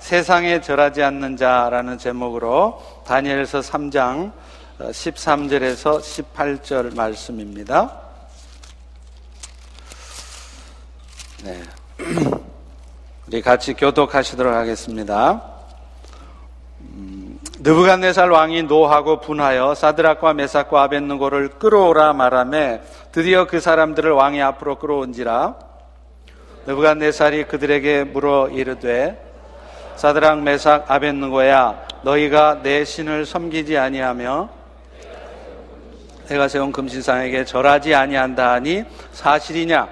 세상에 절하지 않는 자라는 제목으로 다니엘서 3장 13절에서 18절 말씀입니다. 네. 우리 같이 교독하시도록 하겠습니다. 음, 느부갓네살 왕이 노하고 분하여 사드락과 메삭과 아벤누고를 끌어오라 말하며 드디어 그 사람들을 왕의 앞으로 끌어온지라 느부갓네살이 그들에게 물어 이르되 사드랑 메삭 아벤누고야 너희가 내 신을 섬기지 아니하며 내가 세운 금신상에게 절하지 아니한다 하니 사실이냐?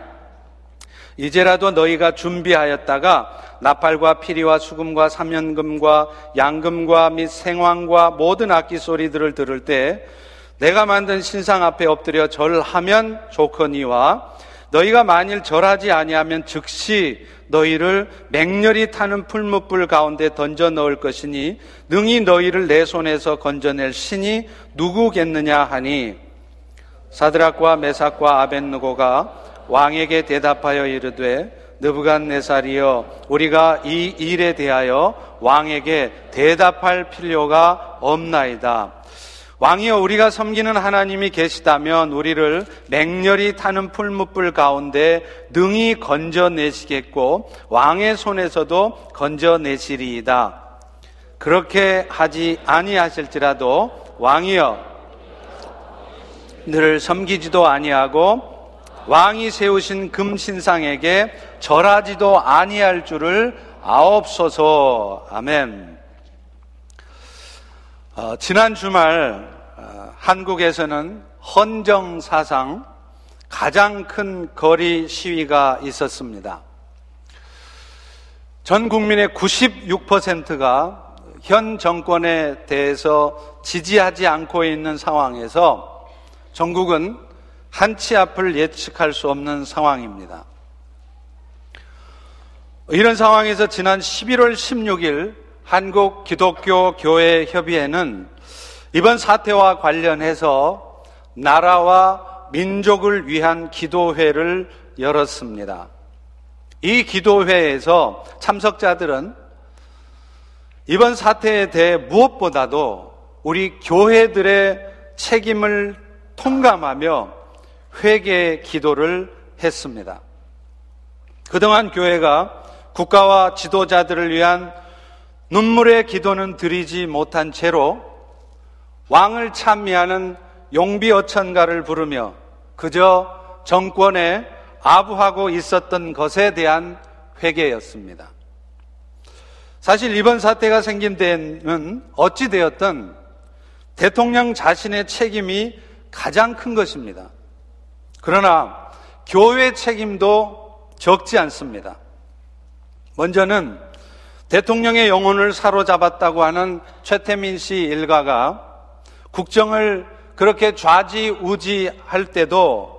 이제라도 너희가 준비하였다가 나팔과 피리와 수금과 삼연금과 양금과 및 생황과 모든 악기 소리들을 들을 때 내가 만든 신상 앞에 엎드려 절하면 좋거니와 너희가 만일 절하지 아니하면 즉시 너희를 맹렬히 타는 풀무불 가운데 던져 넣을 것이니 능히 너희를 내 손에서 건져낼 신이 누구겠느냐 하니 사드락과 메삭과 아벤누고가 왕에게 대답하여 이르되 느부갓네살이여 우리가 이 일에 대하여 왕에게 대답할 필요가 없나이다. 왕이여 우리가 섬기는 하나님이 계시다면 우리를 맹렬히 타는 풀무불 가운데 능히 건져내시겠고 왕의 손에서도 건져내시리이다. 그렇게 하지 아니하실지라도 왕이여 늘 섬기지도 아니하고 왕이 세우신 금신상에게 절하지도 아니할 줄을 아옵소서. 아멘. 어, 지난 주말 어, 한국에서는 헌정 사상 가장 큰 거리 시위가 있었습니다. 전 국민의 96%가 현 정권에 대해서 지지하지 않고 있는 상황에서 전국은 한치 앞을 예측할 수 없는 상황입니다. 이런 상황에서 지난 11월 16일 한국 기독교 교회 협의회는 이번 사태와 관련해서 나라와 민족을 위한 기도회를 열었습니다. 이 기도회에서 참석자들은 이번 사태에 대해 무엇보다도 우리 교회들의 책임을 통감하며 회개 기도를 했습니다. 그동안 교회가 국가와 지도자들을 위한 눈물의 기도는 드리지 못한 채로 왕을 찬미하는 용비어천가를 부르며 그저 정권에 아부하고 있었던 것에 대한 회개였습니다. 사실 이번 사태가 생긴 데는 어찌되었든 대통령 자신의 책임이 가장 큰 것입니다. 그러나 교회 책임도 적지 않습니다. 먼저는 대통령의 영혼을 사로잡았다고 하는 최태민 씨 일가가 국정을 그렇게 좌지우지할 때도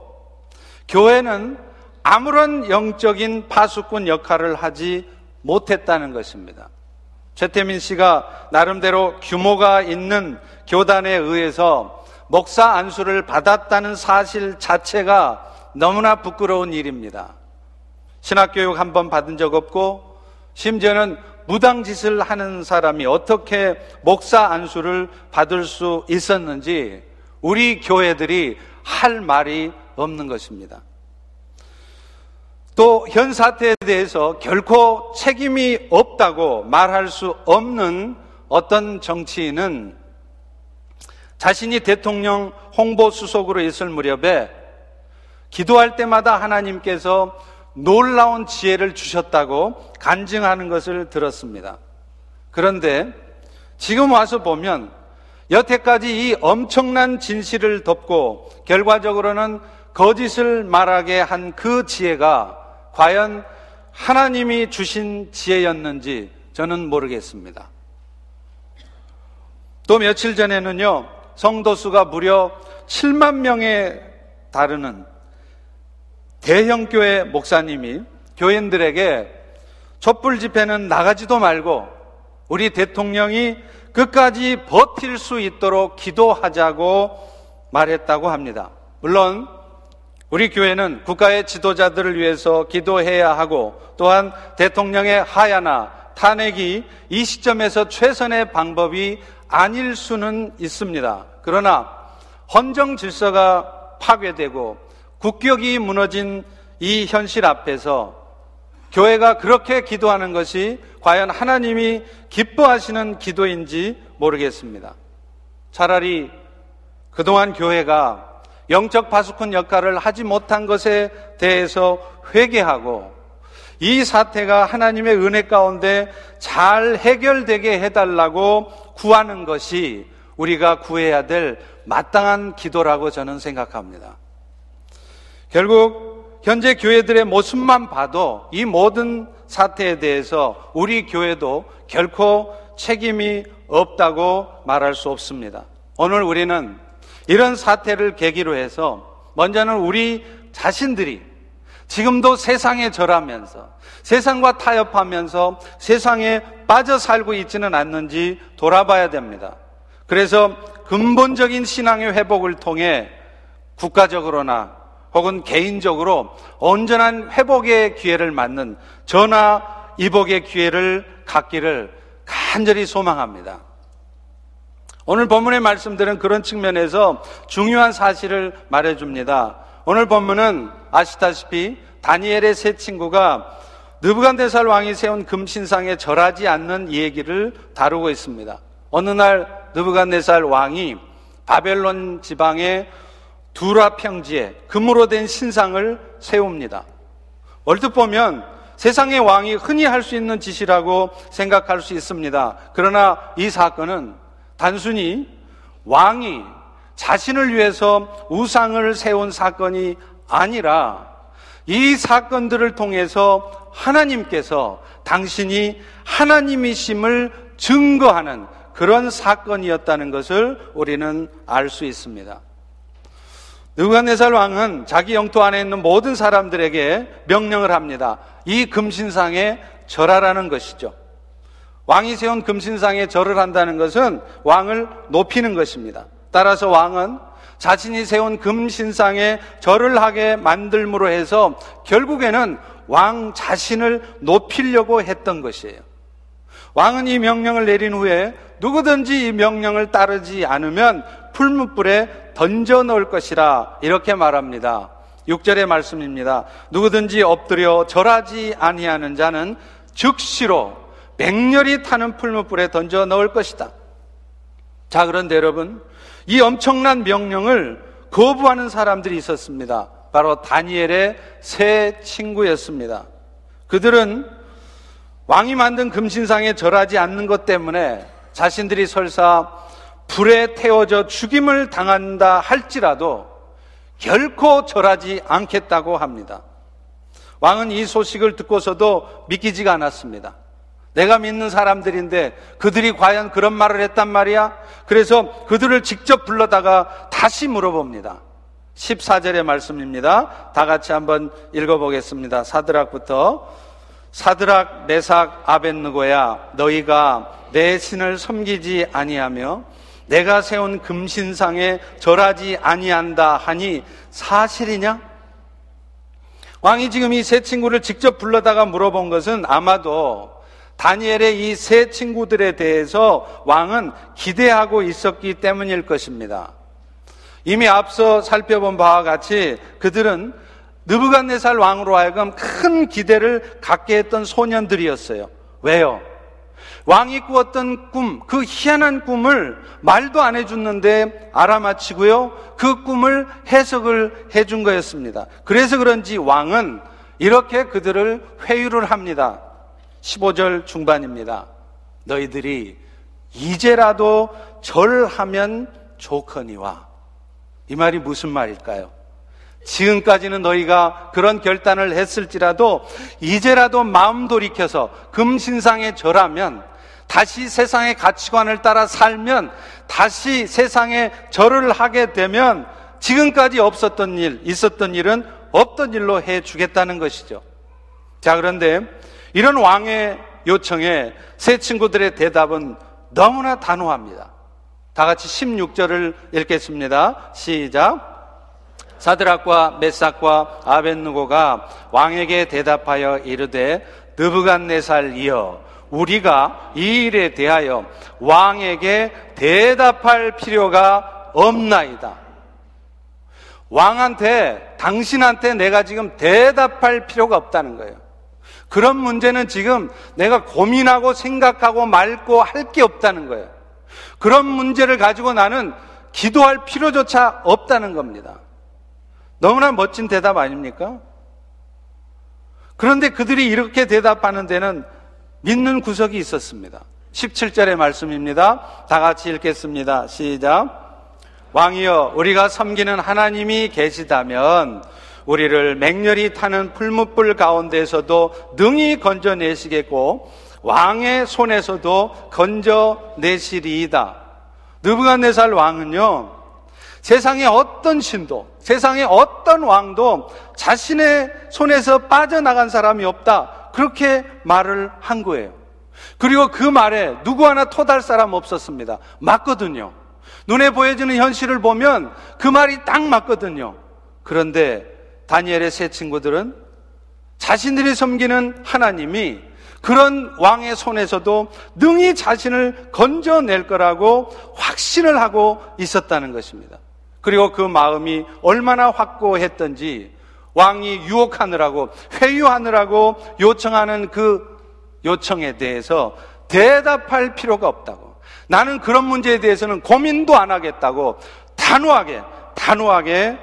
교회는 아무런 영적인 파수꾼 역할을 하지 못했다는 것입니다. 최태민 씨가 나름대로 규모가 있는 교단에 의해서 목사 안수를 받았다는 사실 자체가 너무나 부끄러운 일입니다. 신학교육 한 번 받은 적 없고 심지어는 무당짓을 하는 사람이 어떻게 목사 안수를 받을 수 있었는지 우리 교회들이 할 말이 없는 것입니다. 또 현 사태에 대해서 결코 책임이 없다고 말할 수 없는 어떤 정치인은 자신이 대통령 홍보수석으로 있을 무렵에 기도할 때마다 하나님께서 놀라운 지혜를 주셨다고 간증하는 것을 들었습니다. 그런데 지금 와서 보면 여태까지 이 엄청난 진실을 덮고 결과적으로는 거짓을 말하게 한 그 지혜가 과연 하나님이 주신 지혜였는지 저는 모르겠습니다. 또 며칠 전에는요, 성도수가 무려 7만 명에 다르는 대형교회 목사님이 교인들에게 촛불 집회는 나가지도 말고 우리 대통령이 끝까지 버틸 수 있도록 기도하자고 말했다고 합니다. 물론 우리 교회는 국가의 지도자들을 위해서 기도해야 하고 또한 대통령의 하야나 탄핵이 이 시점에서 최선의 방법이 아닐 수는 있습니다. 그러나 헌정 질서가 파괴되고 국격이 무너진 이 현실 앞에서 교회가 그렇게 기도하는 것이 과연 하나님이 기뻐하시는 기도인지 모르겠습니다. 차라리 그동안 교회가 영적 파수꾼 역할을 하지 못한 것에 대해서 회개하고 이 사태가 하나님의 은혜 가운데 잘 해결되게 해달라고 구하는 것이 우리가 구해야 될 마땅한 기도라고 저는 생각합니다. 결국 현재 교회들의 모습만 봐도 이 모든 사태에 대해서 우리 교회도 결코 책임이 없다고 말할 수 없습니다. 오늘 우리는 이런 사태를 계기로 해서 먼저는 우리 자신들이 지금도 세상에 절하면서 세상과 타협하면서 세상에 빠져 살고 있지는 않는지 돌아봐야 됩니다. 그래서 근본적인 신앙의 회복을 통해 국가적으로나 혹은 개인적으로 온전한 회복의 기회를 맞는 전화 이복의 기회를 갖기를 간절히 소망합니다. 오늘 본문의 말씀들은 그런 측면에서 중요한 사실을 말해줍니다. 오늘 본문은 아시다시피 다니엘의 세 친구가 느부간데살 왕이 세운 금신상에 절하지 않는 이 얘기를 다루고 있습니다. 어느 날 느부간데살 왕이 바벨론 지방의 두라 평지에 금으로 된 신상을 세웁니다. 얼핏 보면 세상의 왕이 흔히 할 수 있는 짓이라고 생각할 수 있습니다. 그러나 이 사건은 단순히 왕이 자신을 위해서 우상을 세운 사건이 아니라 이 사건들을 통해서 하나님께서 당신이 하나님이심을 증거하는 그런 사건이었다는 것을 우리는 알 수 있습니다. 느부갓네살 왕은 자기 영토 안에 있는 모든 사람들에게 명령을 합니다. 이 금신상에 절하라는 것이죠. 왕이 세운 금신상에 절을 한다는 것은 왕을 높이는 것입니다. 따라서 왕은 자신이 세운 금신상에 절을 하게 만들므로 해서 결국에는 왕 자신을 높이려고 했던 것이에요. 왕은 이 명령을 내린 후에 누구든지 이 명령을 따르지 않으면 풀무불에 던져 넣을 것이라 이렇게 말합니다. 6절의 말씀입니다. 누구든지 엎드려 절하지 아니하는 자는 즉시로 맹렬히 타는 풀무불에 던져 넣을 것이다. 자, 그런데 여러분, 이 엄청난 명령을 거부하는 사람들이 있었습니다. 바로 다니엘의 세 친구였습니다. 그들은 왕이 만든 금신상에 절하지 않는 것 때문에 자신들이 설사 불에 태워져 죽임을 당한다 할지라도 결코 절하지 않겠다고 합니다. 왕은 이 소식을 듣고서도 믿기지가 않았습니다. 내가 믿는 사람들인데 그들이 과연 그런 말을 했단 말이야? 그래서 그들을 직접 불러다가 다시 물어봅니다. 14절의 말씀입니다. 다 같이 한번 읽어보겠습니다. 사드락부터 사드락, 메삭, 아벤느고야 너희가 내 신을 섬기지 아니하며 내가 세운 금신상에 절하지 아니한다 하니 사실이냐? 왕이 지금 이 세 친구를 직접 불러다가 물어본 것은 아마도 다니엘의 이 세 친구들에 대해서 왕은 기대하고 있었기 때문일 것입니다. 이미 앞서 살펴본 바와 같이 그들은 느부갓네살 왕으로 하여금 큰 기대를 갖게 했던 소년들이었어요. 왜요? 왕이 꾸었던 꿈, 그 희한한 꿈을 말도 안 해줬는데 알아맞히고요. 그 꿈을 해석을 해준 거였습니다. 그래서 그런지 왕은 이렇게 그들을 회유를 합니다. 15절 중반입니다. 너희들이 이제라도 절하면 좋거니와. 이 말이 무슨 말일까요? 지금까지는 너희가 그런 결단을 했을지라도 이제라도 마음 돌이켜서 금신상에 절하면 다시 세상의 가치관을 따라 살면 다시 세상에 절을 하게 되면 지금까지 없었던 일, 있었던 일은 없던 일로 해 주겠다는 것이죠. 자, 그런데 이런 왕의 요청에 새 친구들의 대답은 너무나 단호합니다. 다 같이 16절을 읽겠습니다. 시작. 사드락과 메삭과 아벤누고가 왕에게 대답하여 이르되 느부갓네살이여 우리가 이 일에 대하여 왕에게 대답할 필요가 없나이다. 왕한테, 당신한테 내가 지금 대답할 필요가 없다는 거예요. 그런 문제는 지금 내가 고민하고 생각하고 말고 할 게 없다는 거예요. 그런 문제를 가지고 나는 기도할 필요조차 없다는 겁니다. 너무나 멋진 대답 아닙니까? 그런데 그들이 이렇게 대답하는 데는 믿는 구석이 있었습니다. 17절의 말씀입니다. 다 같이 읽겠습니다. 시작. 왕이여, 우리가 섬기는 하나님이 계시다면 우리를 맹렬히 타는 풀무불 가운데서도 능히 건져내시겠고 왕의 손에서도 건져내시리이다. 느부갓네살 왕은요. 세상의 어떤 신도, 세상의 어떤 왕도 자신의 손에서 빠져나간 사람이 없다. 그렇게 말을 한 거예요. 그리고 그 말에 누구 하나 토달 사람 없었습니다. 맞거든요. 눈에 보여지는 현실을 보면 그 말이 딱 맞거든요. 그런데 다니엘의 세 친구들은 자신들이 섬기는 하나님이 그런 왕의 손에서도 능히 자신을 건져낼 거라고 확신을 하고 있었다는 것입니다. 그리고 그 마음이 얼마나 확고했던지 왕이 유혹하느라고 회유하느라고 요청하는 그 요청에 대해서 대답할 필요가 없다고. 나는 그런 문제에 대해서는 고민도 안 하겠다고 단호하게, 단호하게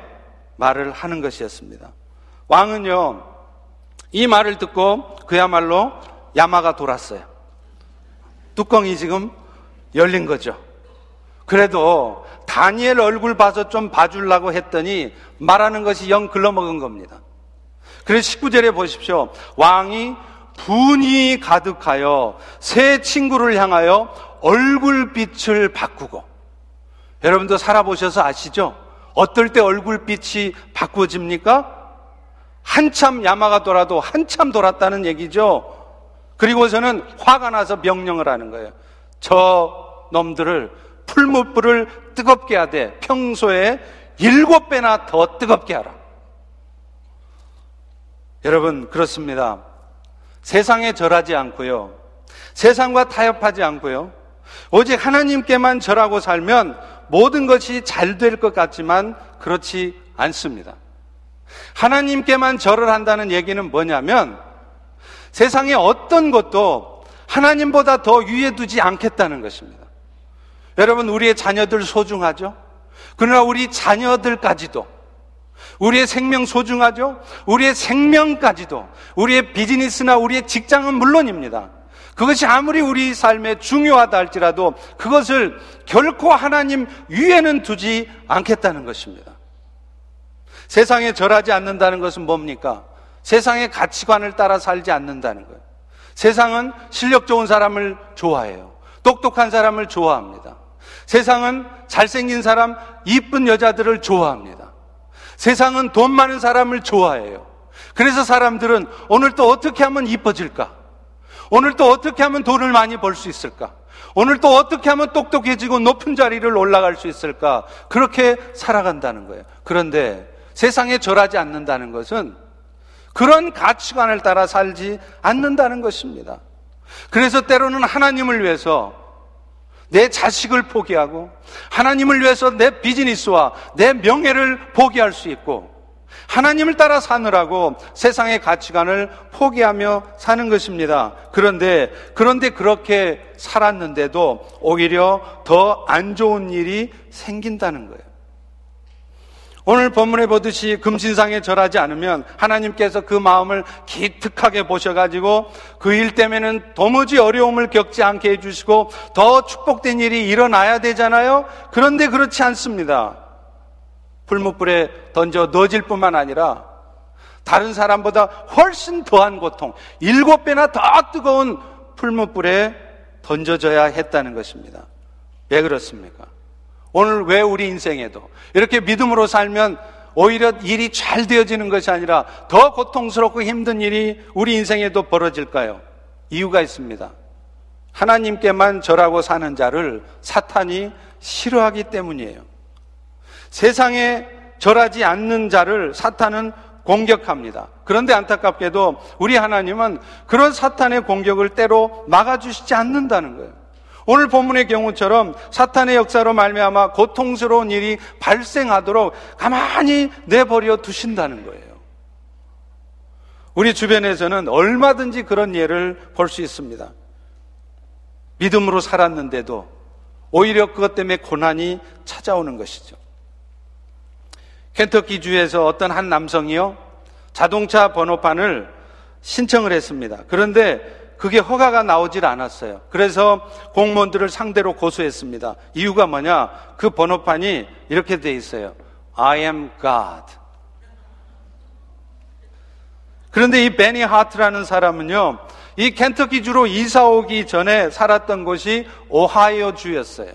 말을 하는 것이었습니다. 왕은요, 이 말을 듣고 그야말로 야마가 돌았어요. 뚜껑이 지금 열린 거죠. 그래도 다니엘 얼굴 봐서 좀 봐주려고 했더니 말하는 것이 영 글러먹은 겁니다. 그래서 19절에 보십시오. 왕이 분이 가득하여 새 친구를 향하여 얼굴빛을 바꾸고 여러분도 살아보셔서 아시죠? 어떨 때 얼굴빛이 바꾸어집니까? 한참 야마가 돌아도 한참 돌았다는 얘기죠. 그리고서는 화가 나서 명령을 하는 거예요. 저 놈들을 풀무불을 뜨겁게 하되 평소에 일곱 배나 더 뜨겁게 하라. 여러분, 그렇습니다. 세상에 절하지 않고요. 세상과 타협하지 않고요. 오직 하나님께만 절하고 살면 모든 것이 잘 될 것 같지만 그렇지 않습니다. 하나님께만 절을 한다는 얘기는 뭐냐면 세상의 어떤 것도 하나님보다 더 위에 두지 않겠다는 것입니다. 여러분, 우리의 자녀들 소중하죠? 그러나 우리 자녀들까지도 우리의 생명 소중하죠? 우리의 생명까지도 우리의 비즈니스나 우리의 직장은 물론입니다. 그것이 아무리 우리 삶에 중요하다 할지라도 그것을 결코 하나님 위에는 두지 않겠다는 것입니다. 세상에 절하지 않는다는 것은 뭡니까? 세상의 가치관을 따라 살지 않는다는 거예요. 세상은 실력 좋은 사람을 좋아해요. 똑똑한 사람을 좋아합니다. 세상은 잘생긴 사람, 이쁜 여자들을 좋아합니다. 세상은 돈 많은 사람을 좋아해요. 그래서 사람들은 오늘 또 어떻게 하면 이뻐질까? 오늘 또 어떻게 하면 돈을 많이 벌 수 있을까? 오늘 또 어떻게 하면 똑똑해지고 높은 자리를 올라갈 수 있을까? 그렇게 살아간다는 거예요. 그런데 세상에 절하지 않는다는 것은 그런 가치관을 따라 살지 않는다는 것입니다. 그래서 때로는 하나님을 위해서 내 자식을 포기하고 하나님을 위해서 내 비즈니스와 내 명예를 포기할 수 있고 하나님을 따라 사느라고 세상의 가치관을 포기하며 사는 것입니다. 그런데 그런데 그렇게 살았는데도 오히려 더 안 좋은 일이 생긴다는 거예요. 오늘 본문에 보듯이 금신상에 절하지 않으면 하나님께서 그 마음을 기특하게 보셔가지고 그 일 때문에는 도무지 어려움을 겪지 않게 해주시고 더 축복된 일이 일어나야 되잖아요? 그런데 그렇지 않습니다. 불무불에 던져 넣어질 뿐만 아니라 다른 사람보다 훨씬 더한 고통, 일곱 배나 더 뜨거운 풀무불에 던져져야 했다는 것입니다. 왜 그렇습니까? 오늘 왜 우리 인생에도 이렇게 믿음으로 살면 오히려 일이 잘 되어지는 것이 아니라 더 고통스럽고 힘든 일이 우리 인생에도 벌어질까요? 이유가 있습니다. 하나님께만 절하고 사는 자를 사탄이 싫어하기 때문이에요. 세상에 절하지 않는 자를 사탄은 공격합니다. 그런데 안타깝게도 우리 하나님은 그런 사탄의 공격을 때로 막아주시지 않는다는 거예요. 오늘 본문의 경우처럼 사탄의 역사로 말미암아 고통스러운 일이 발생하도록 가만히 내버려 두신다는 거예요. 우리 주변에서는 얼마든지 그런 예를 볼 수 있습니다. 믿음으로 살았는데도 오히려 그것 때문에 고난이 찾아오는 것이죠. 켄터키 주에서 어떤 한 남성이요 자동차 번호판을 신청을 했습니다. 그런데 그게 허가가 나오질 않았어요. 그래서 공무원들을 상대로 고소했습니다. 이유가 뭐냐? 그 번호판이 이렇게 돼 있어요. I am God. 그런데 이 베니 하트라는 사람은요, 이 켄터키 주로 이사 오기 전에 살았던 곳이 오하이오 주였어요.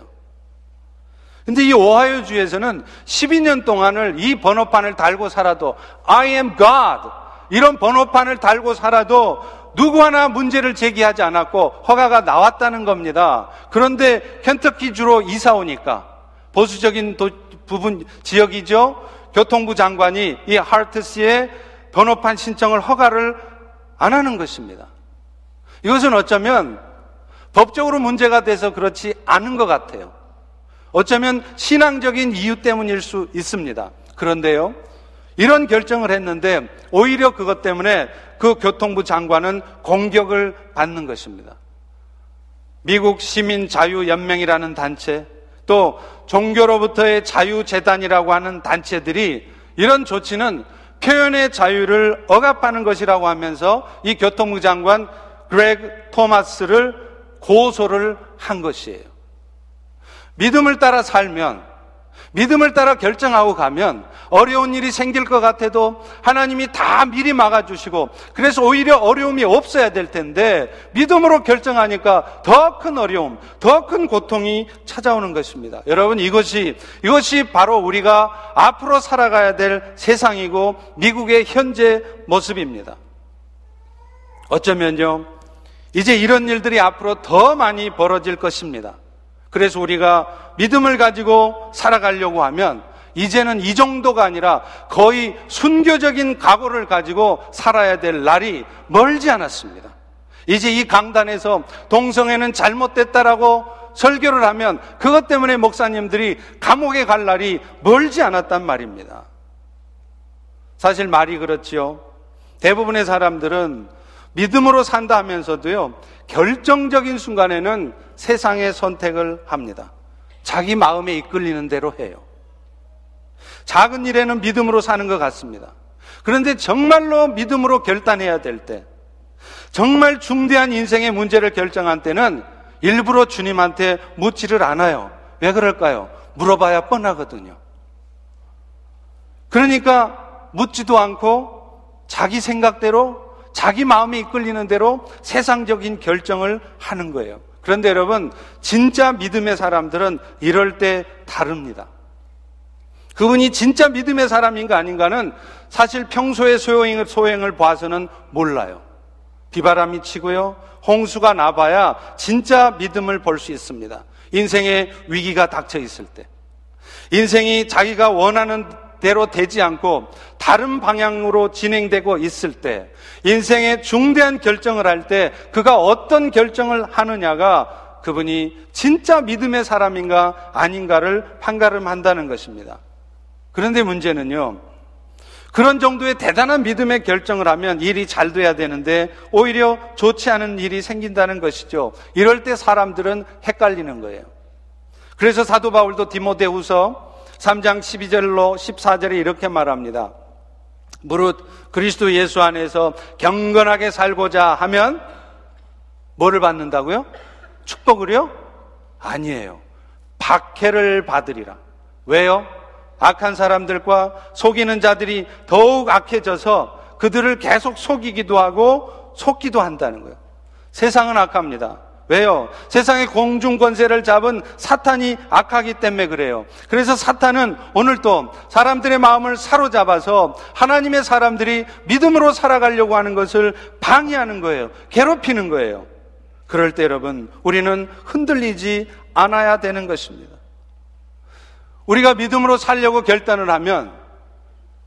근데 이 오하이오 주에서는 12년 동안을 이 번호판을 달고 살아도 I am God 이런 번호판을 달고 살아도 누구 하나 문제를 제기하지 않았고 허가가 나왔다는 겁니다. 그런데 켄터키 주로 이사 오니까 보수적인 도, 부분 지역이죠. 교통부 장관이 이 하트 씨의 번호판 신청을 허가를 안 하는 것입니다. 이것은 어쩌면 법적으로 문제가 돼서 그렇지 않은 것 같아요. 어쩌면 신앙적인 이유 때문일 수 있습니다. 그런데요, 이런 결정을 했는데 오히려 그것 때문에 그 교통부 장관은 공격을 받는 것입니다. 미국 시민 자유 연맹이라는 단체, 또 종교로부터의 자유 재단이라고 하는 단체들이 이런 조치는 표현의 자유를 억압하는 것이라고 하면서 이 교통부 장관 그렉 토마스를 고소를 한 것이에요. 믿음을 따라 살면 믿음을 따라 결정하고 가면 어려운 일이 생길 것 같아도 하나님이 다 미리 막아주시고 그래서 오히려 어려움이 없어야 될 텐데 믿음으로 결정하니까 더 큰 어려움, 더 큰 고통이 찾아오는 것입니다. 여러분 이것이 이것이 바로 우리가 앞으로 살아가야 될 세상이고 미국의 현재 모습입니다. 어쩌면요 이제 이런 일들이 앞으로 더 많이 벌어질 것입니다. 그래서 우리가 믿음을 가지고 살아가려고 하면 이제는 이 정도가 아니라 거의 순교적인 각오를 가지고 살아야 될 날이 멀지 않았습니다. 이제 이 강단에서 동성애는 잘못됐다라고 설교를 하면 그것 때문에 목사님들이 감옥에 갈 날이 멀지 않았단 말입니다. 사실 말이 그렇지요. 대부분의 사람들은 믿음으로 산다 하면서도요, 결정적인 순간에는 세상의 선택을 합니다. 자기 마음에 이끌리는 대로 해요. 작은 일에는 믿음으로 사는 것 같습니다. 그런데 정말로 믿음으로 결단해야 될 때, 정말 중대한 인생의 문제를 결정한 때는 일부러 주님한테 묻지를 않아요. 왜 그럴까요? 물어봐야 뻔하거든요. 그러니까 묻지도 않고 자기 생각대로 자기 마음이 이끌리는 대로 세상적인 결정을 하는 거예요. 그런데 여러분, 진짜 믿음의 사람들은 이럴 때 다릅니다. 그분이 진짜 믿음의 사람인가 아닌가는 사실 평소의 소행을, 소행을 봐서는 몰라요. 비바람이 치고요. 홍수가 나봐야 진짜 믿음을 볼 수 있습니다. 인생의 위기가 닥쳐 있을 때. 인생이 자기가 원하는 대로 되지 않고 다른 방향으로 진행되고 있을 때, 인생의 중대한 결정을 할 때 그가 어떤 결정을 하느냐가 그분이 진짜 믿음의 사람인가 아닌가를 판가름한다는 것입니다. 그런데 문제는요, 그런 정도의 대단한 믿음의 결정을 하면 일이 잘 돼야 되는데 오히려 좋지 않은 일이 생긴다는 것이죠. 이럴 때 사람들은 헷갈리는 거예요. 그래서 사도 바울도 디모데후서 3장 12절로 14절에 이렇게 말합니다. 무릇 그리스도 예수 안에서 경건하게 살고자 하면 뭐를 받는다고요? 축복을요? 아니에요. 박해를 받으리라. 왜요? 악한 사람들과 속이는 자들이 더욱 악해져서 그들을 계속 속이기도 하고 속기도 한다는 거예요. 세상은 악합니다. 왜요? 세상의 공중 권세를 잡은 사탄이 악하기 때문에 그래요. 그래서 사탄은 오늘도 사람들의 마음을 사로잡아서 하나님의 사람들이 믿음으로 살아가려고 하는 것을 방해하는 거예요. 괴롭히는 거예요. 그럴 때 여러분, 우리는 흔들리지 않아야 되는 것입니다. 우리가 믿음으로 살려고 결단을 하면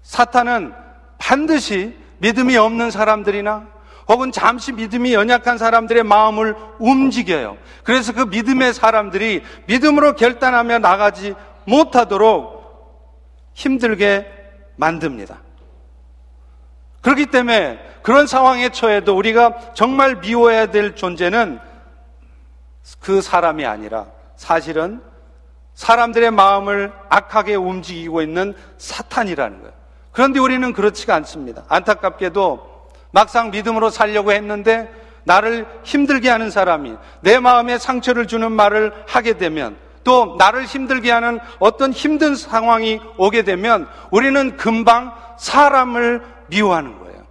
사탄은 반드시 믿음이 없는 사람들이나 혹은 잠시 믿음이 연약한 사람들의 마음을 움직여요. 그래서 그 믿음의 사람들이 믿음으로 결단하며 나가지 못하도록 힘들게 만듭니다. 그렇기 때문에 그런 상황에 처해도 우리가 정말 미워해야 될 존재는 그 사람이 아니라 사실은 사람들의 마음을 악하게 움직이고 있는 사탄이라는 거예요. 그런데 우리는 그렇지가 않습니다. 안타깝게도 막상 믿음으로 살려고 했는데 나를 힘들게 하는 사람이 내 마음에 상처를 주는 말을 하게 되면 또 나를 힘들게 하는 어떤 힘든 상황이 오게 되면 우리는 금방 사람을 미워하는 거예요.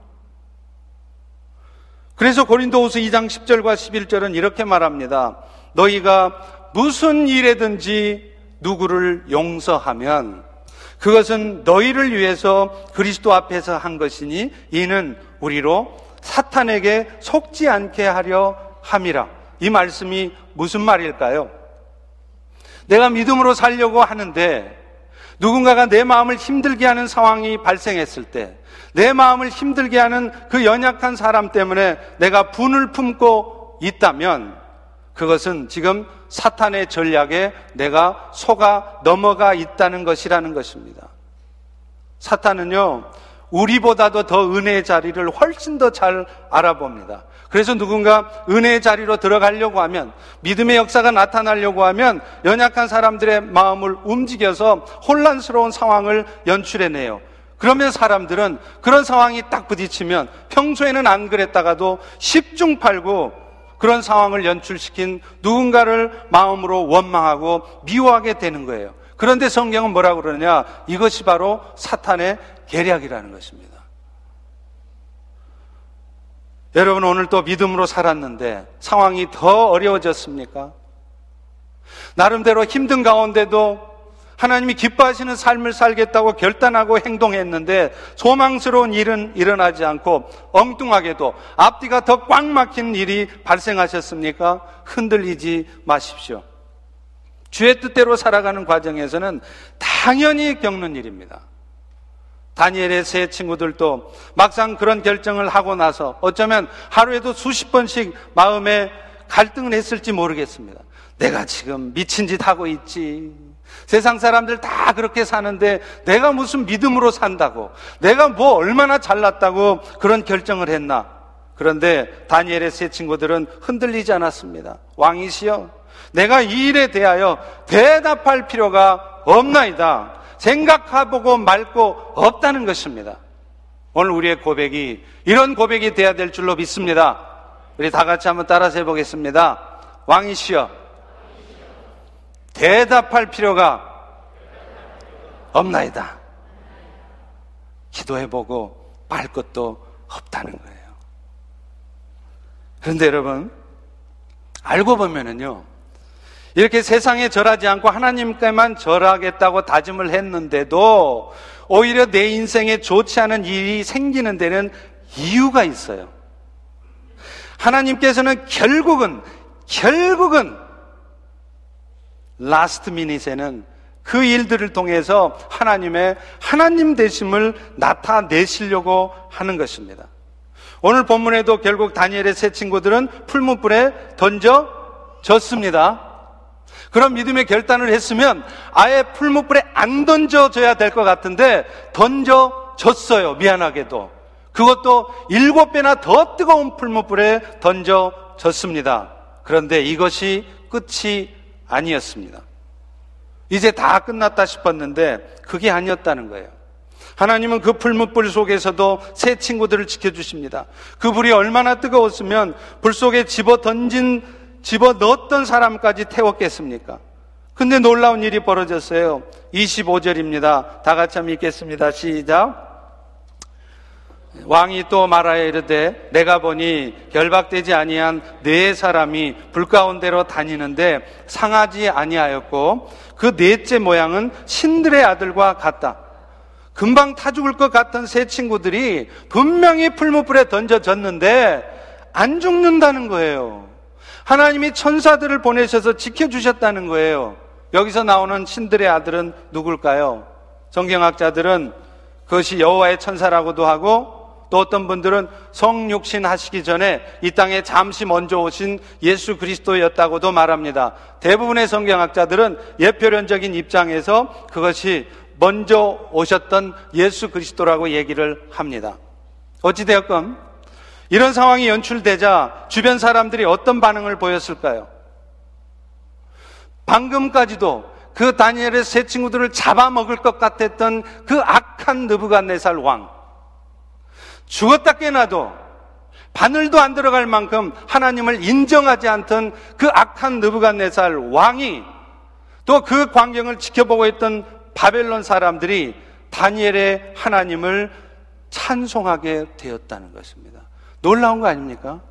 그래서 고린도후서 2장 10절과 11절은 이렇게 말합니다. 너희가 무슨 일에든지 누구를 용서하면 그것은 너희를 위해서 그리스도 앞에서 한 것이니 이는 우리로 사탄에게 속지 않게 하려 함이라. 이 말씀이 무슨 말일까요? 내가 믿음으로 살려고 하는데 누군가가 내 마음을 힘들게 하는 상황이 발생했을 때, 내 마음을 힘들게 하는 그 연약한 사람 때문에 내가 분을 품고 있다면, 그것은 지금 사탄의 전략에 내가 속아 넘어가 있다는 것이라는 것입니다. 사탄은요, 우리보다도 더 은혜의 자리를 훨씬 더 잘 알아봅니다. 그래서 누군가 은혜의 자리로 들어가려고 하면, 믿음의 역사가 나타나려고 하면, 연약한 사람들의 마음을 움직여서 혼란스러운 상황을 연출해내요. 그러면 사람들은 그런 상황이 딱 부딪히면 평소에는 안 그랬다가도 10중 8구 그런 상황을 연출시킨 누군가를 마음으로 원망하고 미워하게 되는 거예요. 그런데 성경은 뭐라고 그러냐? 이것이 바로 사탄의 계략이라는 것입니다. 여러분 오늘 또 믿음으로 살았는데 상황이 더 어려워졌습니까? 나름대로 힘든 가운데도 하나님이 기뻐하시는 삶을 살겠다고 결단하고 행동했는데 소망스러운 일은 일어나지 않고 엉뚱하게도 앞뒤가 더 꽉 막힌 일이 발생하셨습니까? 흔들리지 마십시오. 주의 뜻대로 살아가는 과정에서는 당연히 겪는 일입니다. 다니엘의 세 친구들도 막상 그런 결정을 하고 나서 어쩌면 하루에도 수십 번씩 마음에 갈등을 했을지 모르겠습니다. 내가 지금 미친 짓 하고 있지. 세상 사람들 다 그렇게 사는데 내가 무슨 믿음으로 산다고 내가 뭐 얼마나 잘났다고 그런 결정을 했나 그런데 다니엘의 세 친구들은 흔들리지 않았습니다 왕이시여 내가 이 일에 대하여 대답할 필요가 없나이다 생각해보고 말고 없다는 것입니다 오늘 우리의 고백이 이런 고백이 돼야 될 줄로 믿습니다 우리 다 같이 한번 따라서 해보겠습니다 왕이시여 대답할 필요가 없나이다. 기도해보고 말 것도 없다는 거예요. 그런데 여러분, 알고 보면은요, 이렇게 세상에 절하지 않고 하나님께만 절하겠다고 다짐을 했는데도 오히려 내 인생에 좋지 않은 일이 생기는 데는 이유가 있어요. 하나님께서는 결국은, 결국은 last minute에는 그 일들을 통해서 하나님의 하나님 되심을 나타내시려고 하는 것입니다. 오늘 본문에도 결국 다니엘의 세 친구들은 풀무불에 던져졌습니다. 그런 믿음의 결단을 했으면 아예 풀무불에 안 던져져야 될 것 같은데 던져졌어요. 미안하게도. 그것도 일곱 배나 더 뜨거운 풀무불에 던져졌습니다. 그런데 이것이 끝이 아니었습니다. 이제 다 끝났다 싶었는데 그게 아니었다는 거예요. 하나님은 그 풀무불 속에서도 새 친구들을 지켜주십니다. 그 불이 얼마나 뜨거웠으면 불 속에 집어 던진, 집어 넣었던 사람까지 태웠겠습니까? 근데 놀라운 일이 벌어졌어요. 25절입니다. 다 같이 한번 읽겠습니다. 시작. 왕이 또 말하여 이르되 내가 보니 결박되지 아니한 네 사람이 불 가운데로 다니는데 상하지 아니하였고 그 넷째 모양은 신들의 아들과 같다. 금방 타 죽을 것 같은 세 친구들이 분명히 풀무불에 던져졌는데 안 죽는다는 거예요. 하나님이 천사들을 보내셔서 지켜주셨다는 거예요. 여기서 나오는 신들의 아들은 누굴까요? 성경학자들은 그것이 여호와의 천사라고도 하고 또 어떤 분들은 성육신 하시기 전에 이 땅에 잠시 먼저 오신 예수 그리스도였다고도 말합니다. 대부분의 성경학자들은 예표론적인 입장에서 그것이 먼저 오셨던 예수 그리스도라고 얘기를 합니다. 어찌되었건 이런 상황이 연출되자 주변 사람들이 어떤 반응을 보였을까요? 방금까지도 그 다니엘의 세 친구들을 잡아먹을 것 같았던 그 악한 느부갓네살 왕. 죽었다 깨나도 바늘도 안 들어갈 만큼 하나님을 인정하지 않던 그 악한 느부갓네살 왕이 또 그 광경을 지켜보고 있던 바벨론 사람들이 다니엘의 하나님을 찬송하게 되었다는 것입니다. 놀라운 거 아닙니까?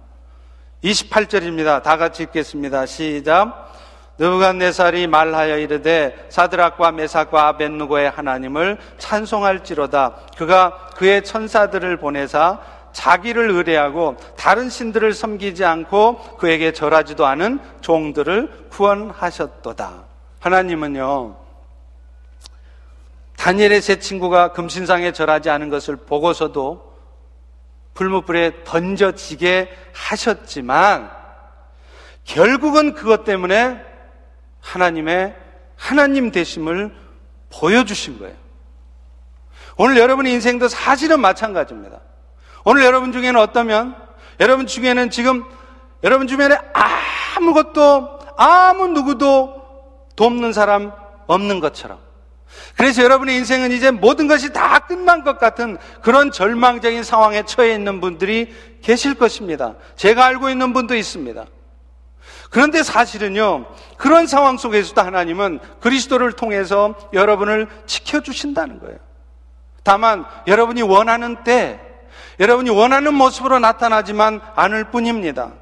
28절입니다. 다 같이 읽겠습니다. 시작. 느부갓네살이 말하여 이르되 사드락과 메삭과 아벤누고의 하나님을 찬송할지로다. 그가 그의 천사들을 보내사 자기를 의뢰하고 다른 신들을 섬기지 않고 그에게 절하지도 않은 종들을 구원하셨도다. 하나님은요, 다니엘의 세 친구가 금신상에 절하지 않은 것을 보고서도 불무불에 던져지게 하셨지만, 결국은 그것 때문에 하나님의 하나님 되심을 보여주신 거예요. 오늘 여러분의 인생도 사실은 마찬가지입니다. 오늘 여러분 중에는 어떠면 여러분 중에는 지금 여러분 주변에 아무것도 아무 누구도 돕는 사람 없는 것처럼 그래서 여러분의 인생은 이제 모든 것이 다 끝난 것 같은 그런 절망적인 상황에 처해 있는 분들이 계실 것입니다. 제가 알고 있는 분도 있습니다. 그런데 사실은요, 그런 상황 속에서도 하나님은 그리스도를 통해서 여러분을 지켜주신다는 거예요. 다만, 여러분이 원하는 때, 여러분이 원하는 모습으로 나타나지만 않을 뿐입니다.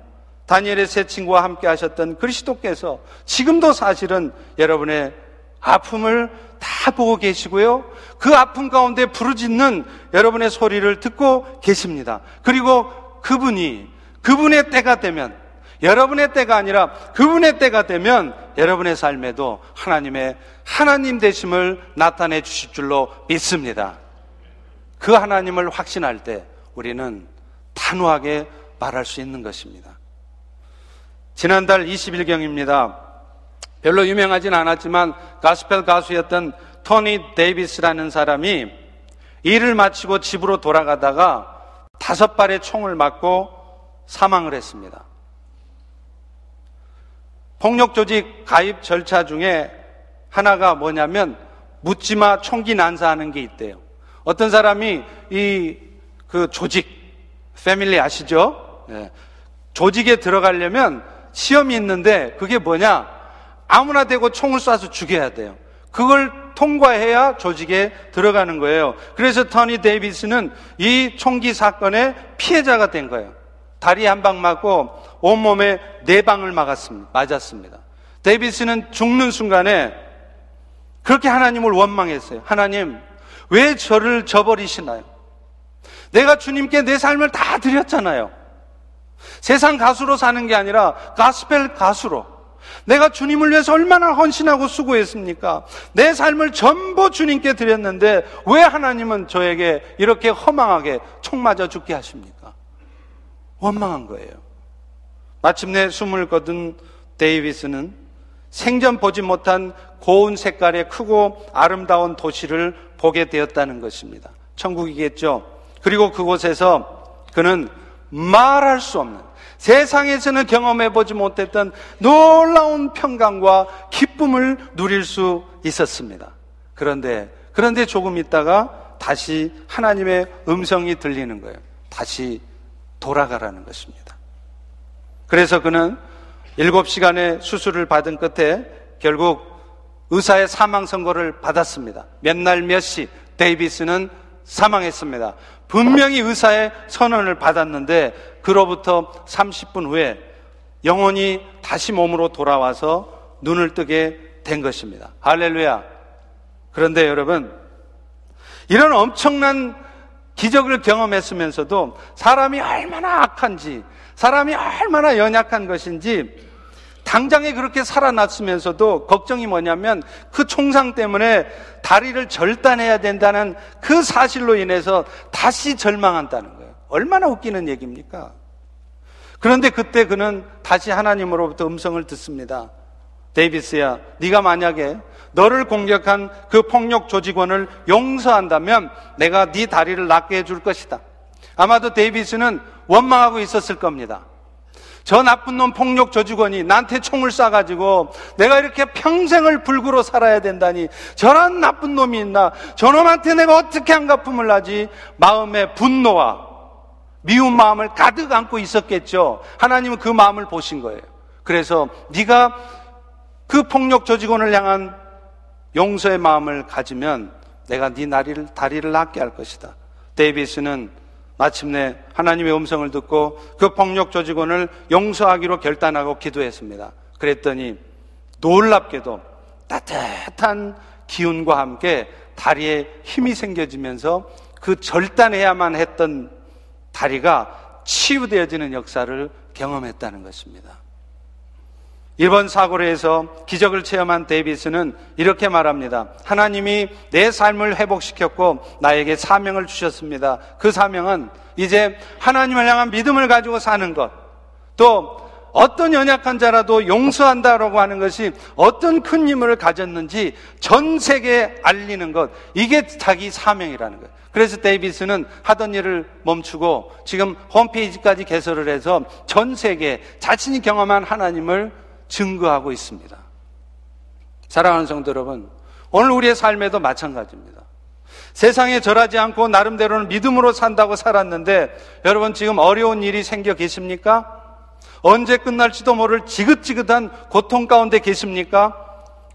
다니엘의 세 친구와 함께 하셨던 그리스도께서 지금도 사실은 여러분의 아픔을 다 보고 계시고요. 그 아픔 가운데 부르짖는 여러분의 소리를 듣고 계십니다. 그리고 그분이, 그분의 때가 되면 여러분의 때가 아니라 그분의 때가 되면 여러분의 삶에도 하나님의 하나님 되심을 나타내 주실 줄로 믿습니다. 그 하나님을 확신할 때 우리는 단호하게 말할 수 있는 것입니다. 지난달 20일경입니다. 별로 유명하진 않았지만 가스펠 가수였던 토니 데이비스라는 사람이 일을 마치고 집으로 돌아가다가 다섯 발의 총을 맞고 사망을 했습니다. 폭력 조직 가입 절차 중에 하나가 뭐냐면 묻지마 총기 난사하는 게 있대요. 어떤 사람이 이 그 조직 패밀리 아시죠? 네. 조직에 들어가려면 시험이 있는데 그게 뭐냐? 아무나 대고 총을 쏴서 죽여야 돼요. 그걸 통과해야 조직에 들어가는 거예요. 그래서 터니 데이비스는 이 총기 사건의 피해자가 된 거예요. 다리 한 방 맞고 온몸에 네 방을 막았습니다. 맞았습니다. 데이비스는 죽는 순간에 그렇게 하나님을 원망했어요. 하나님, 왜 저를 저버리시나요? 내가 주님께 내 삶을 다 드렸잖아요. 세상 가수로 사는 게 아니라 가스펠 가수로. 내가 주님을 위해서 얼마나 헌신하고 수고했습니까? 내 삶을 전부 주님께 드렸는데 왜 하나님은 저에게 이렇게 허망하게 총 맞아 죽게 하십니까? 원망한 거예요. 마침내 숨을 거둔 데이비스는 생전 보지 못한 고운 색깔의 크고 아름다운 도시를 보게 되었다는 것입니다. 천국이겠죠. 그리고 그곳에서 그는 말할 수 없는 세상에서는 경험해 보지 못했던 놀라운 평강과 기쁨을 누릴 수 있었습니다. 그런데 그런데 조금 있다가 다시 하나님의 음성이 들리는 거예요. 다시 돌아가라는 것입니다. 그래서 그는 7시간의 수술을 받은 끝에 결국 의사의 사망 선고를 받았습니다. 몇 날 몇 시 데이비스는 사망했습니다. 분명히 의사의 선언을 받았는데 그로부터 30분 후에 영혼이 다시 몸으로 돌아와서 눈을 뜨게 된 것입니다. 할렐루야. 그런데 여러분, 이런 엄청난 기적을 경험했으면서도 사람이 얼마나 악한지, 사람이 얼마나 연약한 것인지 당장에 그렇게 살아났으면서도 걱정이 뭐냐면 그 총상 때문에 다리를 절단해야 된다는 그 사실로 인해서 다시 절망한다는 거예요. 얼마나 웃기는 얘기입니까? 그런데 그때 그는 다시 하나님으로부터 음성을 듣습니다. 데이비스야, 네가 만약에 너를 공격한 그 폭력 조직원을 용서한다면 내가 네 다리를 낫게 해줄 것이다. 아마도 데이비스는 원망하고 있었을 겁니다. 저 나쁜 놈 폭력 조직원이 나한테 총을 쏴가지고 내가 이렇게 평생을 불구로 살아야 된다니 저런 나쁜 놈이 있나? 저놈한테 내가 어떻게 한가품을 하지? 마음의 분노와 미운 마음을 가득 안고 있었겠죠. 하나님은 그 마음을 보신 거예요. 그래서 네가 그 폭력 조직원을 향한 용서의 마음을 가지면 내가 네 다리를, 다리를 낫게 할 것이다. 데이비스는 마침내 하나님의 음성을 듣고 그 폭력 조직원을 용서하기로 결단하고 기도했습니다. 그랬더니 놀랍게도 따뜻한 기운과 함께 다리에 힘이 생겨지면서 그 절단해야만 했던 다리가 치유되어지는 역사를 경험했다는 것입니다. 일본 사고로에서 기적을 체험한 데이비스는 이렇게 말합니다. 하나님이 내 삶을 회복시켰고 나에게 사명을 주셨습니다. 그 사명은 이제 하나님을 향한 믿음을 가지고 사는 것. 또 어떤 연약한 자라도 용서한다라고 하는 것이 어떤 큰 힘을 가졌는지 전 세계에 알리는 것. 이게 자기 사명이라는 거예요. 그래서 데이비스는 하던 일을 멈추고 지금 홈페이지까지 개설을 해서 전 세계 자신이 경험한 하나님을 증거하고 있습니다. 사랑하는 성도 여러분, 오늘 우리의 삶에도 마찬가지입니다. 세상에 절하지 않고 나름대로는 믿음으로 산다고 살았는데 여러분 지금 어려운 일이 생겨 계십니까? 언제 끝날지도 모를 지긋지긋한 고통 가운데 계십니까?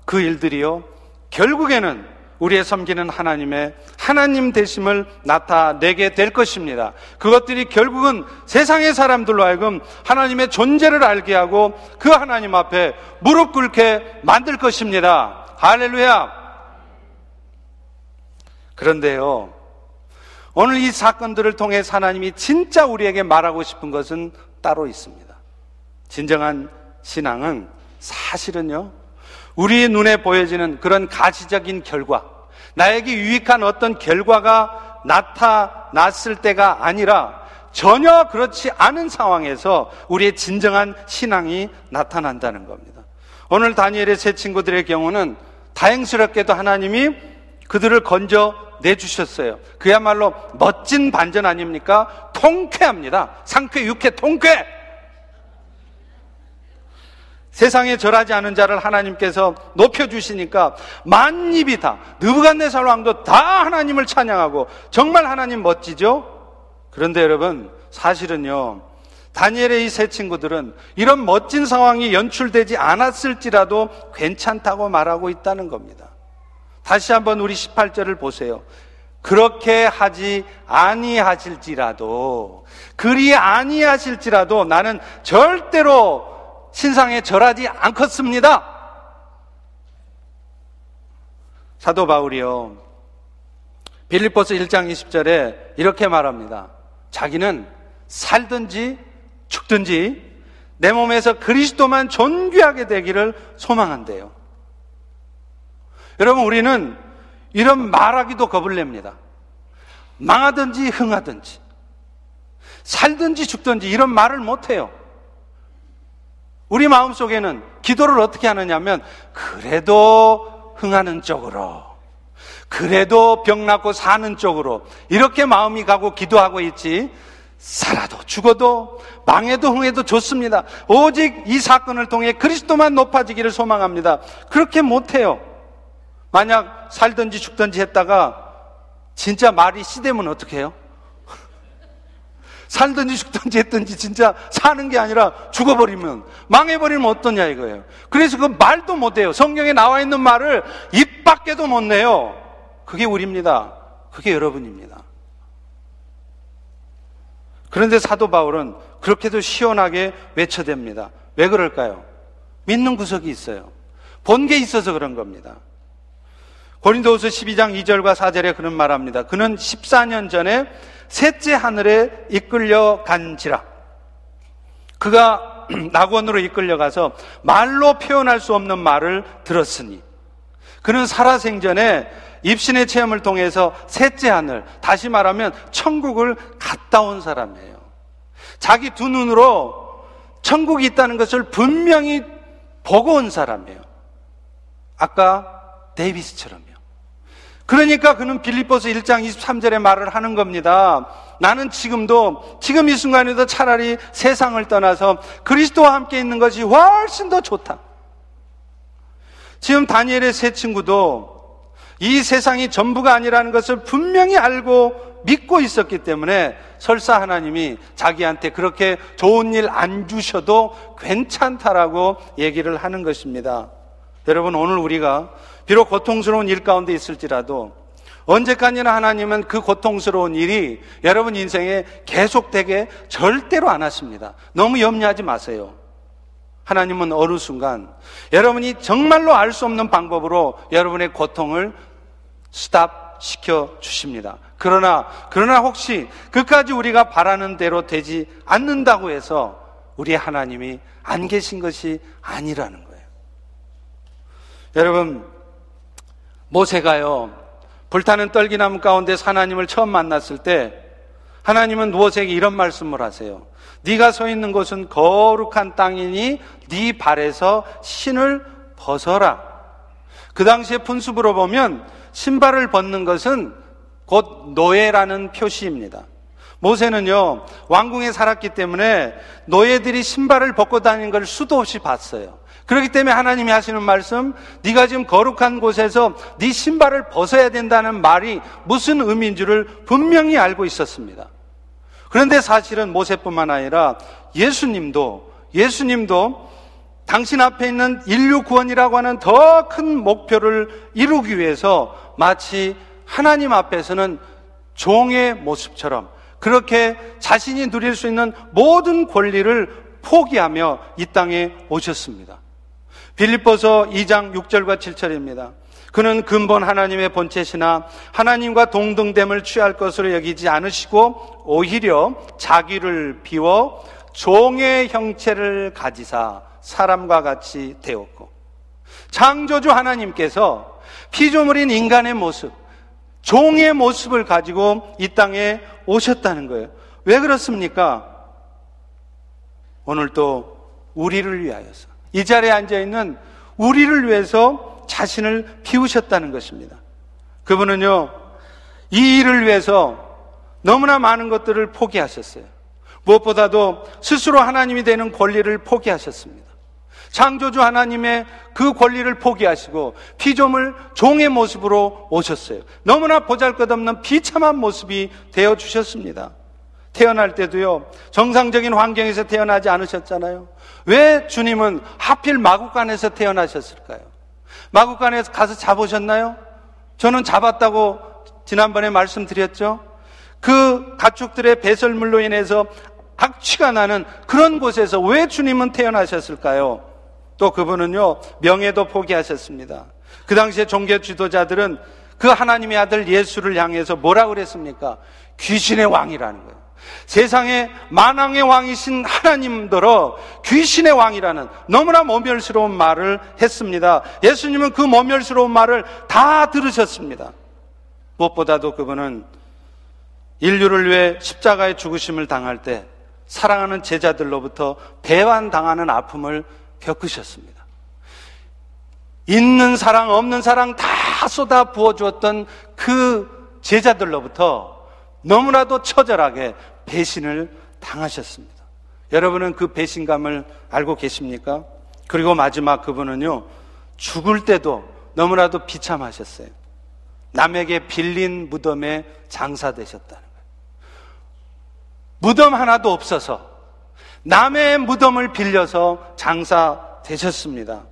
그 일들이요. 결국에는 우리의 섬기는 하나님의 하나님 되심을 나타내게 될 것입니다. 그것들이 결국은 세상의 사람들로 하여금 하나님의 존재를 알게 하고 그 하나님 앞에 무릎 꿇게 만들 것입니다. 할렐루야! 그런데요, 오늘 이 사건들을 통해 하나님이 진짜 우리에게 말하고 싶은 것은 따로 있습니다. 진정한 신앙은 사실은요, 우리 눈에 보여지는 그런 가시적인 결과, 나에게 유익한 어떤 결과가 나타났을 때가 아니라 전혀 그렇지 않은 상황에서 우리의 진정한 신앙이 나타난다는 겁니다. 오늘 다니엘의 세 친구들의 경우는 다행스럽게도 하나님이 그들을 건져 내주셨어요. 그야말로 멋진 반전 아닙니까? 통쾌합니다. 상쾌, 육쾌, 통쾌! 세상에 절하지 않은 자를 하나님께서 높여주시니까 만입이 다, 느부갓네살 왕도 다 하나님을 찬양하고 정말 하나님 멋지죠? 그런데 여러분, 사실은요, 다니엘의 이 세 친구들은 이런 멋진 상황이 연출되지 않았을지라도 괜찮다고 말하고 있다는 겁니다. 다시 한번 우리 18절을 보세요. 그렇게 하지 아니하실지라도, 그리 아니하실지라도 나는 절대로 신상에 절하지 않겠습니다. 사도 바울이요. 빌립보스 1장 20절에 이렇게 말합니다. 자기는 살든지 죽든지 내 몸에서 그리스도만 존귀하게 되기를 소망한대요. 여러분, 우리는 이런 말하기도 겁을 냅니다. 망하든지 흥하든지, 살든지 죽든지 이런 말을 못해요. 우리 마음 속에는 기도를 어떻게 하느냐면, 그래도 흥하는 쪽으로, 그래도 병 낫고 사는 쪽으로, 이렇게 마음이 가고 기도하고 있지, 살아도 죽어도 망해도 흥해도 좋습니다. 오직 이 사건을 통해 그리스도만 높아지기를 소망합니다. 그렇게 못해요. 만약 살든지 죽든지 했다가 진짜 말이 씨되면 어떻게 해요? 살든지 죽든지 했든지 진짜 사는 게 아니라 죽어버리면 망해버리면 어떠냐 이거예요. 그래서 그 말도 못해요. 성경에 나와 있는 말을 입 밖에도 못 내요. 그게 우리입니다. 그게 여러분입니다. 그런데 사도 바울은 그렇게도 시원하게 외쳐댑니다. 왜 그럴까요? 믿는 구석이 있어요. 본 게 있어서 그런 겁니다. 고린도후서 12장 2절과 4절에 그런 말합니다. 그는 14년 전에 셋째 하늘에 이끌려 간지라. 그가 낙원으로 이끌려가서 말로 표현할 수 없는 말을 들었으니 그는 살아생전에 입신의 체험을 통해서 셋째 하늘, 다시 말하면 천국을 갔다 온 사람이에요. 자기 두 눈으로 천국이 있다는 것을 분명히 보고 온 사람이에요. 아까 데이비스처럼요. 그러니까 그는 빌립보서 1장 23절에 말을 하는 겁니다. 나는 지금도 지금 이 순간에도 차라리 세상을 떠나서 그리스도와 함께 있는 것이 훨씬 더 좋다. 지금 다니엘의 세 친구도 이 세상이 전부가 아니라는 것을 분명히 알고 믿고 있었기 때문에 설사 하나님이 자기한테 그렇게 좋은 일 안 주셔도 괜찮다라고 얘기를 하는 것입니다. 여러분, 오늘 우리가 비록 고통스러운 일 가운데 있을지라도 언제까지나 하나님은 그 고통스러운 일이 여러분 인생에 계속되게 절대로 안 하십니다. 너무 염려하지 마세요. 하나님은 어느 순간 여러분이 정말로 알 수 없는 방법으로 여러분의 고통을 스탑 시켜 주십니다. 그러나, 그러나 혹시 그까지 우리가 바라는 대로 되지 않는다고 해서 우리 하나님이 안 계신 것이 아니라는 거예요. 여러분, 모세가요, 불타는 떨기나무 가운데 하나님을 처음 만났을 때 하나님은 모세에게 이런 말씀을 하세요. 네가 서 있는 곳은 거룩한 땅이니 네 발에서 신을 벗어라. 그 당시에 분수부로 보면 신발을 벗는 것은 곧 노예라는 표시입니다. 모세는요, 왕궁에 살았기 때문에 노예들이 신발을 벗고 다니는 걸 수도 없이 봤어요. 그렇기 때문에 하나님이 하시는 말씀, 네가 지금 거룩한 곳에서 네 신발을 벗어야 된다는 말이 무슨 의미인 줄을 분명히 알고 있었습니다. 그런데 사실은 모세뿐만 아니라 예수님도 예수님도 당신 앞에 있는 인류 구원이라고 하는 더 큰 목표를 이루기 위해서 마치 하나님 앞에서는 종의 모습처럼 그렇게 자신이 누릴 수 있는 모든 권리를 포기하며 이 땅에 오셨습니다. 빌립보서 2장 6절과 7절입니다. 그는 근본 하나님의 본체시나 하나님과 동등됨을 취할 것으로 여기지 않으시고 오히려 자기를 비워 종의 형체를 가지사 사람과 같이 되었고 창조주 하나님께서 피조물인 인간의 모습, 종의 모습을 가지고 이 땅에 오셨다는 거예요. 왜 그렇습니까? 오늘 또 우리를 위하여서 이 자리에 앉아 있는 우리를 위해서 자신을 비우셨다는 것입니다. 그분은요, 이 일을 위해서 너무나 많은 것들을 포기하셨어요. 무엇보다도 스스로 하나님이 되는 권리를 포기하셨습니다. 창조주 하나님의 그 권리를 포기하시고 피조물 종의 모습으로 오셨어요. 너무나 보잘 것 없는 비참한 모습이 되어 주셨습니다. 태어날 때도요, 정상적인 환경에서 태어나지 않으셨잖아요. 왜 주님은 하필 마국간에서 태어나셨을까요? 마국간에서 가서 잡으셨나요? 저는 잡았다고 지난번에 말씀드렸죠? 그 가축들의 배설물로 인해서 악취가 나는 그런 곳에서 왜 주님은 태어나셨을까요? 또 그분은요, 명예도 포기하셨습니다. 그 당시에 종교 지도자들은 그 하나님의 아들 예수를 향해서 뭐라 그랬습니까? 귀신의 왕이라는 거예요. 세상에 만왕의 왕이신 하나님들어 귀신의 왕이라는 너무나 모멸스러운 말을 했습니다. 예수님은 그 모멸스러운 말을 다 들으셨습니다. 무엇보다도 그분은 인류를 위해 십자가의 죽으심을 당할 때 사랑하는 제자들로부터 배반당하는 아픔을 겪으셨습니다. 있는 사랑, 없는 사랑 다 쏟아 부어주었던 그 제자들로부터 너무나도 처절하게 배신을 당하셨습니다. 여러분은 그 배신감을 알고 계십니까? 그리고 마지막 그분은요, 죽을 때도 너무나도 비참하셨어요. 남에게 빌린 무덤에 장사되셨다는 거예요. 무덤 하나도 없어서 남의 무덤을 빌려서 장사되셨습니다.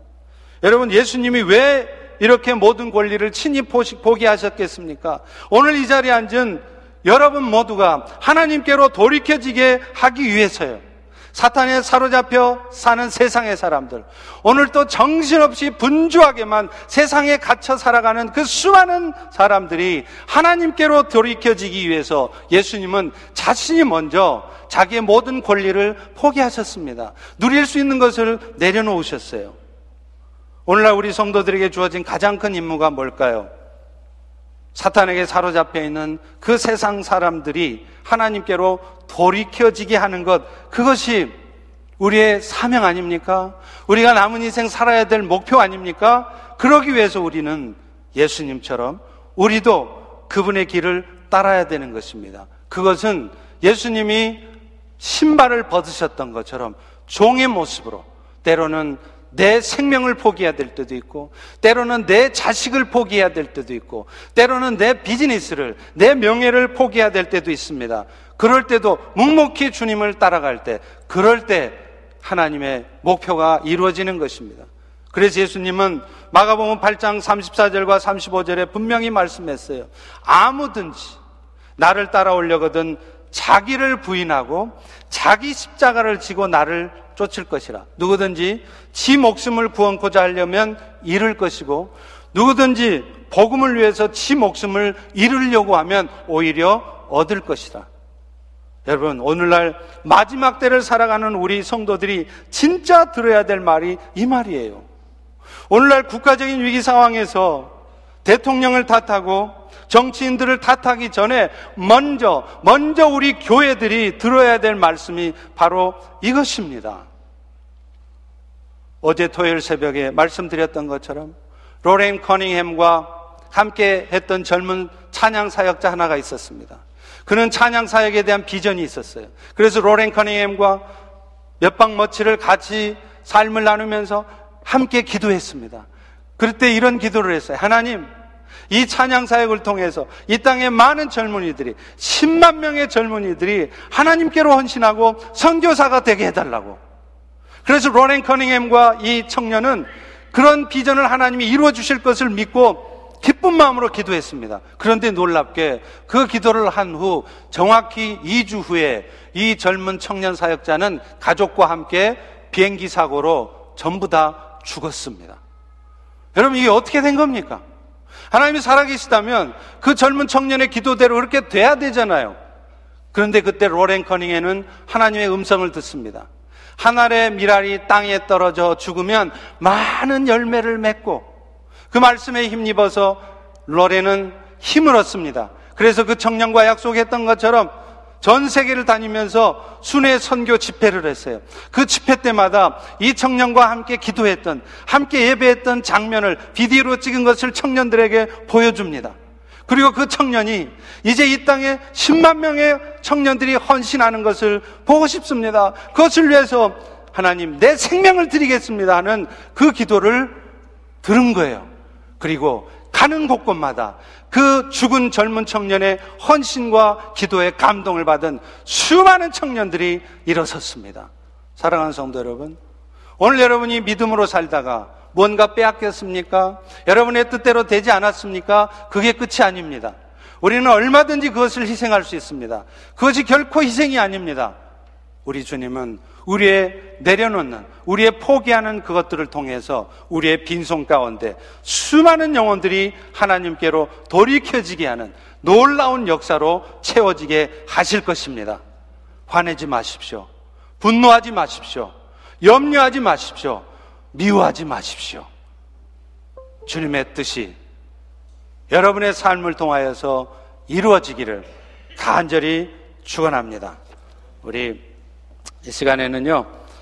여러분, 예수님이 왜 이렇게 모든 권리를 친히 포기하셨겠습니까? 오늘 이 자리에 앉은 여러분 모두가 하나님께로 돌이켜지게 하기 위해서요. 사탄에 사로잡혀 사는 세상의 사람들, 오늘 또 정신없이 분주하게만 세상에 갇혀 살아가는 그 수많은 사람들이 하나님께로 돌이켜지기 위해서 예수님은 자신이 먼저 자기의 모든 권리를 포기하셨습니다. 누릴 수 있는 것을 내려놓으셨어요. 오늘날 우리 성도들에게 주어진 가장 큰 임무가 뭘까요? 사탄에게 사로잡혀 있는 그 세상 사람들이 하나님께로 돌이켜지게 하는 것, 그것이 우리의 사명 아닙니까? 우리가 남은 인생 살아야 될 목표 아닙니까? 그러기 위해서 우리는 예수님처럼 우리도 그분의 길을 따라야 되는 것입니다. 그것은 예수님이 신발을 벗으셨던 것처럼 종의 모습으로 때로는 내 생명을 포기해야 될 때도 있고, 때로는 내 자식을 포기해야 될 때도 있고, 때로는 내 비즈니스를, 내 명예를 포기해야 될 때도 있습니다. 그럴 때도 묵묵히 주님을 따라갈 때, 그럴 때 하나님의 목표가 이루어지는 것입니다. 그래서 예수님은 마가복음 8장 34절과 35절에 분명히 말씀했어요. 아무든지 나를 따라오려거든 자기를 부인하고 자기 십자가를 지고 나를 쫓을 것이라. 누구든지 지 목숨을 구원코자 하려면 잃을 것이고 누구든지 복음을 위해서 지 목숨을 잃으려고 하면 오히려 얻을 것이다. 여러분, 오늘날 마지막 때를 살아가는 우리 성도들이 진짜 들어야 될 말이 이 말이에요. 오늘날 국가적인 위기 상황에서 대통령을 탓하고 정치인들을 탓하기 전에 먼저, 먼저 우리 교회들이 들어야 될 말씀이 바로 이것입니다. 어제 토요일 새벽에 말씀드렸던 것처럼 로렌 커닝햄과 함께 했던 젊은 찬양 사역자 하나가 있었습니다. 그는 찬양 사역에 대한 비전이 있었어요. 그래서 로렌 커닝햄과 몇방 멋지를 같이 삶을 나누면서 함께 기도했습니다. 그럴 때 이런 기도를 했어요. 하나님, 이 찬양 사역을 통해서 이 땅의 많은 젊은이들이 10만 명의 젊은이들이 하나님께로 헌신하고 선교사가 되게 해달라고. 그래서 로렌 커닝햄과 이 청년은 그런 비전을 하나님이 이루어 주실 것을 믿고 기쁜 마음으로 기도했습니다. 그런데 놀랍게 그 기도를 한 후 정확히 2주 후에 이 젊은 청년 사역자는 가족과 함께 비행기 사고로 전부 다 죽었습니다. 여러분 이게 어떻게 된 겁니까? 하나님이 살아계시다면 그 젊은 청년의 기도대로 그렇게 돼야 되잖아요. 그런데 그때 로렌 커닝에는 하나님의 음성을 듣습니다. 한 알의 미랄이 땅에 떨어져 죽으면 많은 열매를 맺고 그 말씀에 힘입어서 로렌은 힘을 얻습니다. 그래서 그 청년과 약속했던 것처럼 전 세계를 다니면서 순회 선교 집회를 했어요. 그 집회 때마다 이 청년과 함께 기도했던, 함께 예배했던 장면을 비디오로 찍은 것을 청년들에게 보여줍니다. 그리고 그 청년이 이제 이 땅에 10만 명의 청년들이 헌신하는 것을 보고 싶습니다. 그것을 위해서 하나님 내 생명을 드리겠습니다 하는 그 기도를 들은 거예요. 그리고 가는 곳곳마다 그 죽은 젊은 청년의 헌신과 기도에 감동을 받은 수많은 청년들이 일어섰습니다. 사랑하는 성도 여러분, 오늘 여러분이 믿음으로 살다가 뭔가 빼앗겼습니까? 여러분의 뜻대로 되지 않았습니까? 그게 끝이 아닙니다. 우리는 얼마든지 그것을 희생할 수 있습니다. 그것이 결코 희생이 아닙니다. 우리 주님은 우리의 내려놓는, 우리의 포기하는 그것들을 통해서 우리의 빈손 가운데 수많은 영혼들이 하나님께로 돌이켜지게 하는 놀라운 역사로 채워지게 하실 것입니다. 화내지 마십시오. 분노하지 마십시오. 염려하지 마십시오. 미워하지 마십시오. 주님의 뜻이 여러분의 삶을 통하여서 이루어지기를 간절히 축원합니다. 우리 이 시간에는요.